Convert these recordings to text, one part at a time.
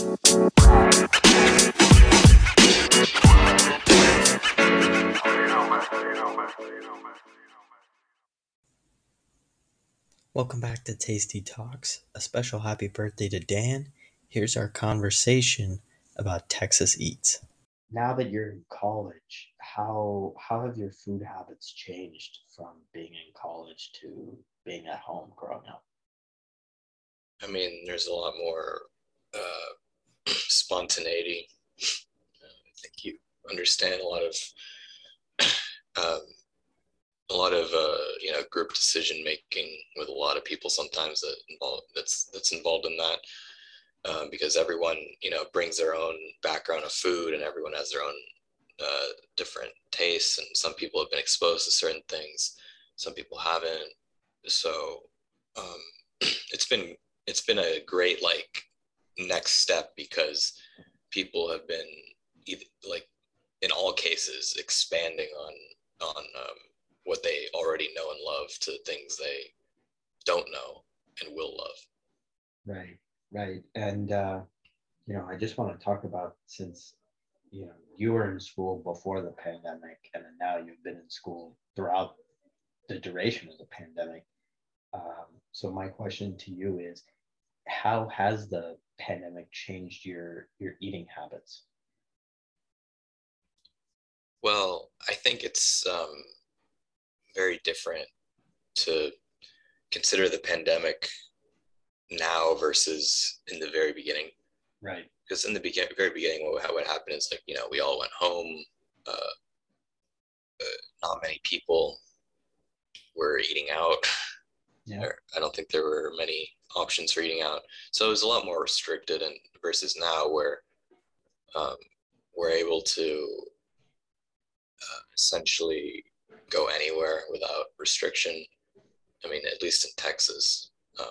Welcome back to Tasty Talks. A special happy birthday to Dan. Here's our conversation about Texas Eats. Now that you're in college, how how have your food habits changed from being in college to being at home growing up? I mean, there's a lot more uh, spontaneity. I think you understand a lot of um, a lot of uh, you know group decision making with a lot of people sometimes that that's that's involved in that uh, because everyone you know brings their own background of food and everyone has their own uh, different tastes and some people have been exposed to certain things some people haven't so um, it's been it's been a great like next step because people have been either, like in all cases expanding on on um, what they already know and love to things they don't know and will love. Right, right. And, uh, you know, I just want to talk about since, you know, you were in school before the pandemic and then now you've been in school throughout the duration of the pandemic. Um, so my question to you is, how has the pandemic changed your your eating habits? Well, I think it's um, very different to consider the pandemic now versus in the very beginning. Right. Because in the be- very beginning, what, what happened is like, you know, we all went home. Uh, uh, not many people were eating out. Yeah. I don't think there were many options for eating out. So it was a lot more restricted and versus now where um, we're able to uh, essentially go anywhere without restriction. I mean, at least in Texas, um,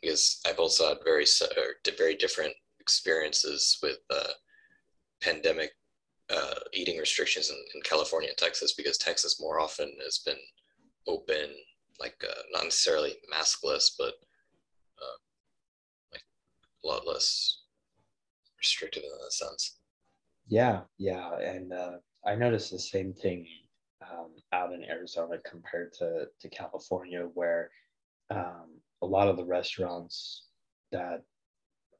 because I've also had very very different experiences with uh, pandemic uh, eating restrictions in, in, California and Texas, because Texas more often has been open, like uh, not necessarily maskless, but uh, a lot less restrictive in that sense. Yeah, yeah, and uh, I noticed the same thing um, out in Arizona compared to, to California, where um, a lot of the restaurants that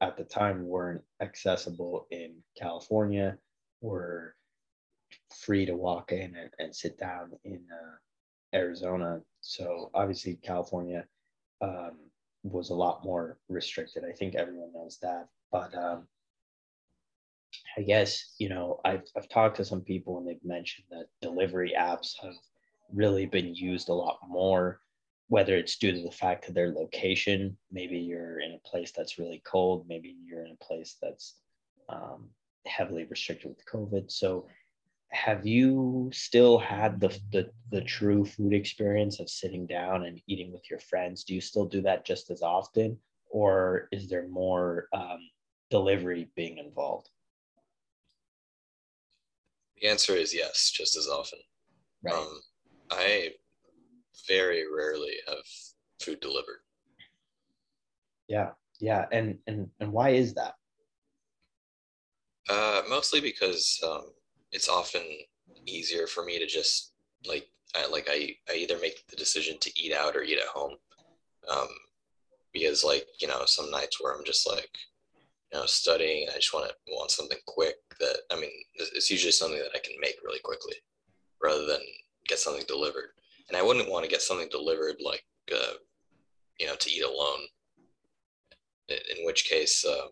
at the time weren't accessible in California were free to walk in and, and sit down in uh, Arizona. So obviously, California um, was a lot more restricted. I think everyone knows that. But um, I guess, you know, I've, I've talked to some people and they've mentioned that delivery apps have really been used a lot more, whether it's due to the fact of their location. Maybe you're in a place that's really cold, maybe you're in a place that's um, heavily restricted with COVID. So, have you still had the, the the true food experience of sitting down and eating with your friends? Do you still do that just as often, or is there more um, delivery being involved? The answer is yes, just as often. Right. Um, I very rarely have food delivered. Yeah, yeah, and and and why is that? Uh, mostly because um, it's often easier for me to just like I like I I either make the decision to eat out or eat at home. Um, because like you know some nights where I'm just like you know studying I just want to want something quick that I mean it's usually something that I can make really quickly rather than get something delivered. And I wouldn't want to get something delivered like uh, you know to eat alone. In which case, um,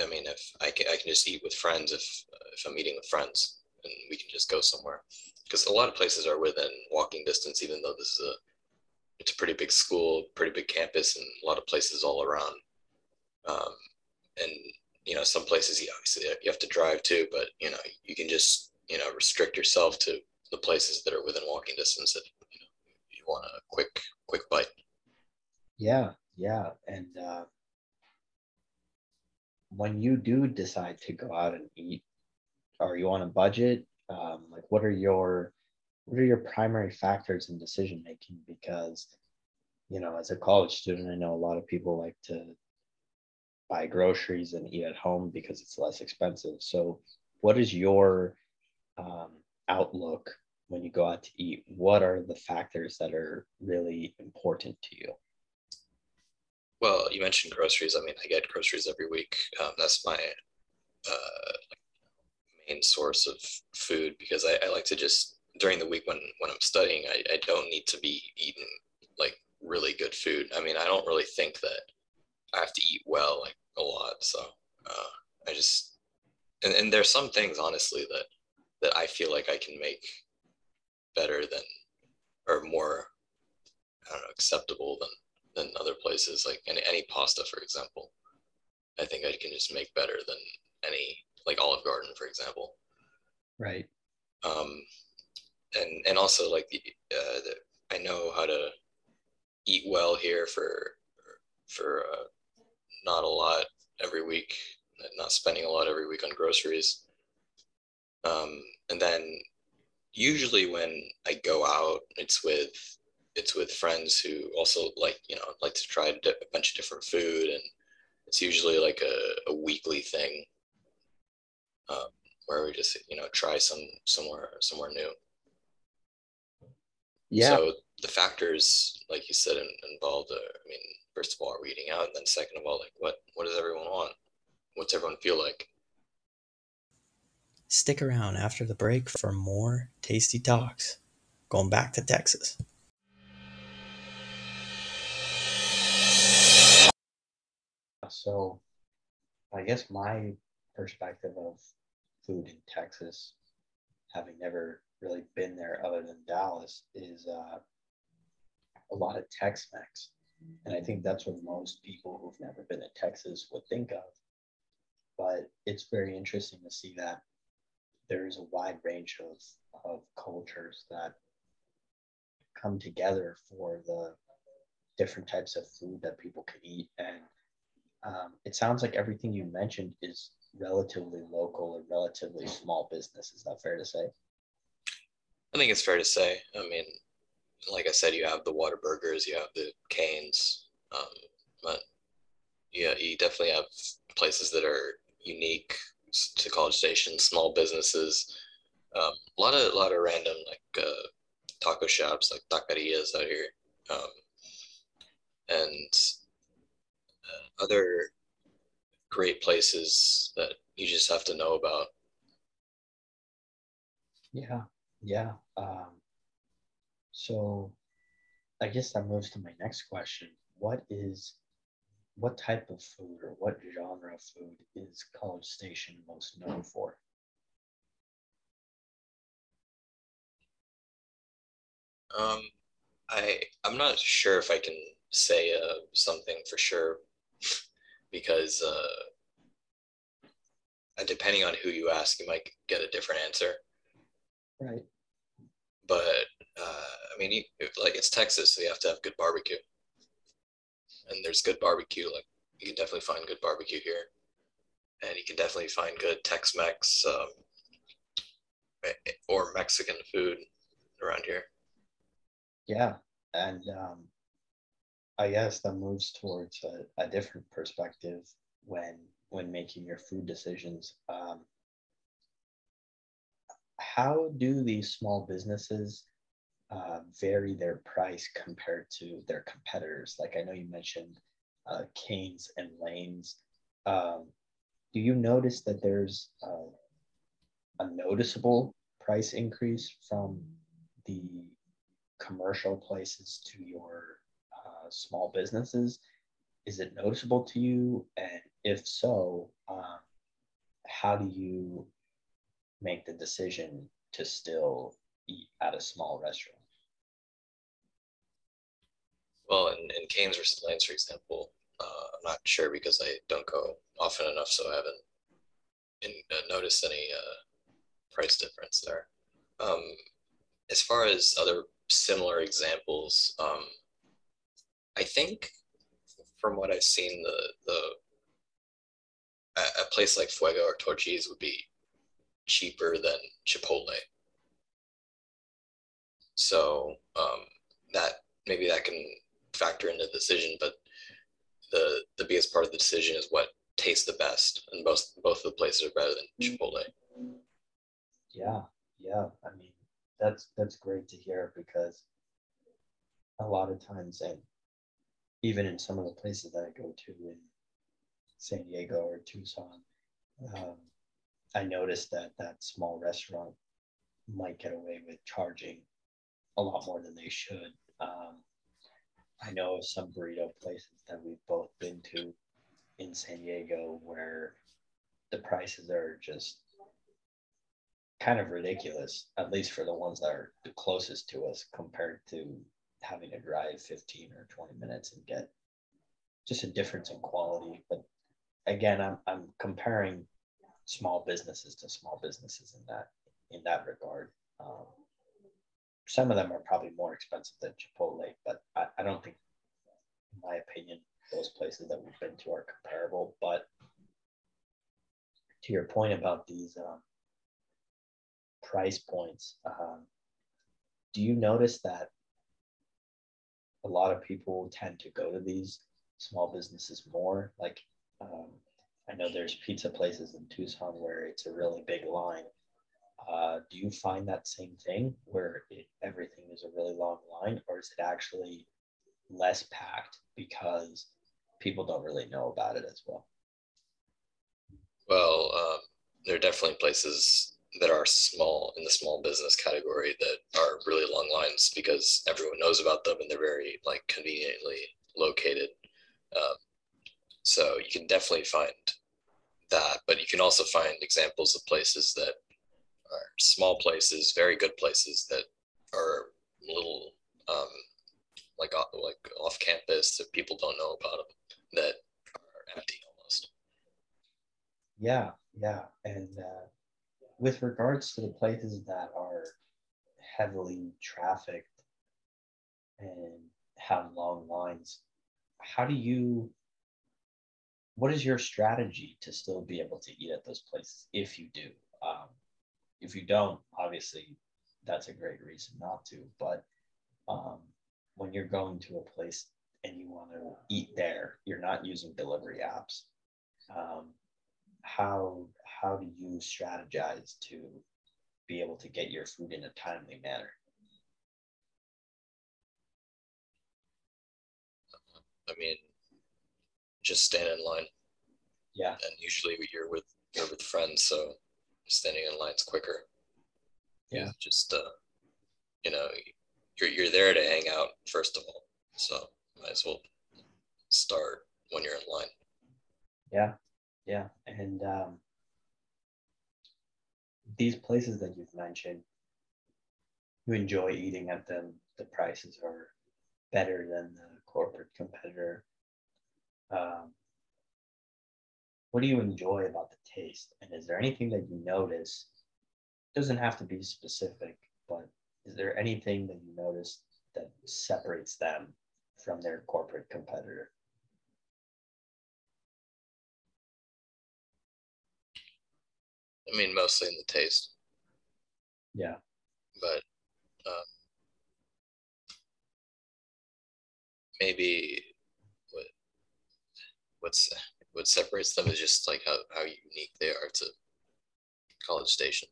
I mean, if I can, I can just eat with friends if if I'm eating with friends, and we can just go somewhere. Because a lot of places are within walking distance, even though this is a it's a pretty big school, pretty big campus, and a lot of places all around. Um, and you know, some places you obviously you have to drive to, but you know, you can just you know restrict yourself to the places that are within walking distance if you know you want a quick quick bite. Yeah, yeah, and uh, when you do decide to go out and eat, are you on a budget? Um, like, what are your what are your primary factors in decision making? Because you know, as a college student, I know a lot of people like to buy groceries and eat at home because it's less expensive. So, what is your um, outlook when you go out to eat? What are the factors that are really important to you? Well, you mentioned groceries. I mean, I get groceries every week. Um, that's my uh, main source of food because I, I, like to just during the week when when I'm studying, I, I don't need to be eating like really good food. I mean, I don't really think that I have to eat well like a lot. So uh, I just and, and there's some things honestly that that I feel like I can make better than or more I don't know acceptable than places like any, any pasta for example I think I can just make better than any like Olive Garden for example right um and and also like the, uh, the I know how to eat well here for for uh, not a lot every week, not spending a lot every week on groceries. Um, and then usually when I go out, it's with it's with friends who also like you know like to try a bunch of different food, and it's usually like a, a weekly thing um, where we just you know try some somewhere somewhere new. Yeah. So the factors, like you said, involved. Uh, I mean, first of all, are we eating out? And then second of all, like what what does everyone want? What's everyone feel like? Stick around after the break for more tasty talks. Going back to Texas. So, I guess my perspective of food in Texas, having never really been there other than Dallas, is uh, a lot of Tex-Mex. And I think that's what most people who've never been to Texas would think of. But it's very interesting to see that there is a wide range of, of cultures that come together for the different types of food that people can eat. And um, it sounds like everything you mentioned is relatively local and relatively small business. Is that fair to say? I think it's fair to say. I mean, like I said, you have the Whataburgers, you have the Cane's, um, but yeah, you definitely have places that are unique to College Station, small businesses, um, a lot of a lot of random like uh, taco shops, like taquerias out here, um, and other great places that you just have to know about. Yeah, yeah. Um, so I guess that moves to my next question. What is what type of food or what genre of food is College Station most known for? Um, I I'm not sure if I can say uh, something for sure because uh, depending on who you ask, you might get a different answer. Right. But uh, I mean, like it's Texas, so you have to have good barbecue, and there's good barbecue. Like you can definitely find good barbecue here, and you can definitely find good Tex-Mex um, or Mexican food around here. Yeah, and um, I guess that moves towards a, a different perspective when when making your food decisions. Um, how do these small businesses uh, vary their price compared to their competitors? Like I know you mentioned uh, Cane's and Lanes. Um, do you notice that there's uh, a noticeable price increase from the commercial places to your small businesses? Is it noticeable to you? And if so, um, how do you make the decision to still eat at a small restaurant? Well, in, in Cane's versus for example, uh, I'm not sure because I don't go often enough, so I haven't in, uh, noticed any uh, price difference there. Um, as far as other similar examples, um, I think from what I've seen, the the a, a place like Fuego or Torchy's would be cheaper than Chipotle. So um, that maybe that can factor into the decision, but the the biggest part of the decision is what tastes the best, and both both of the places are better than Chipotle. Yeah, yeah. I mean, that's that's great to hear because a lot of times, and even in some of the places that I go to in San Diego or Tucson, um, I noticed that that small restaurant might get away with charging a lot more than they should. Um, I know of some burrito places that we've both been to in San Diego where the prices are just kind of ridiculous, at least for the ones that are the closest to us compared to having to drive 15 or 20 minutes and get just a difference in quality. But again, I'm, I'm comparing small businesses to small businesses in that in that regard. Um, some of them are probably more expensive than Chipotle, but I, I don't think, in my opinion, those places that we've been to are comparable. But to your point about these um, price points, um, do you notice that a lot of people tend to go to these small businesses more? Like, um, I know there's pizza places in Tucson where it's a really big line. Uh, do you find that same thing where it, everything is a really long line, or is it actually less packed because people don't really know about it as well? Well, um, there are definitely places that are small in the small business category that are really long lines because everyone knows about them and they're very like conveniently located. Um, so you can definitely find that, but you can also find examples of places that are small places, very good places that are little um, like like off campus that people don't know about them that are empty almost. Yeah, yeah, and uh, with regards to the places that are heavily trafficked and have long lines, how do you? What is your strategy to still be able to eat at those places if you do? Um, if you don't, obviously, that's a great reason not to. But um, when you're going to a place and you want to eat there, you're not using delivery apps. Um, how how do you strategize to be able to get your food in a timely manner? I mean, just stand in line. Yeah. And usually you're with you're with friends, so standing in line's quicker. Yeah. Just uh, you know, you're you're there to hang out first of all, so might as well start when you're in line. Yeah, yeah, and um, these places that you've mentioned, you enjoy eating at them. The prices are better than the corporate competitor. Um, what do you enjoy about the taste? And is there anything that you notice? Doesn't have to be specific, but is there anything that you notice that separates them from their corporate competitor? I mean, mostly in the taste. Yeah. But um, maybe what what's what separates them is just like how, how unique they are to College Station.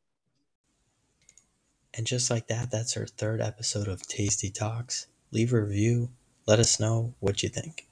And just like that, that's our third episode of Tasty Talks. Leave a review. Let us know what you think.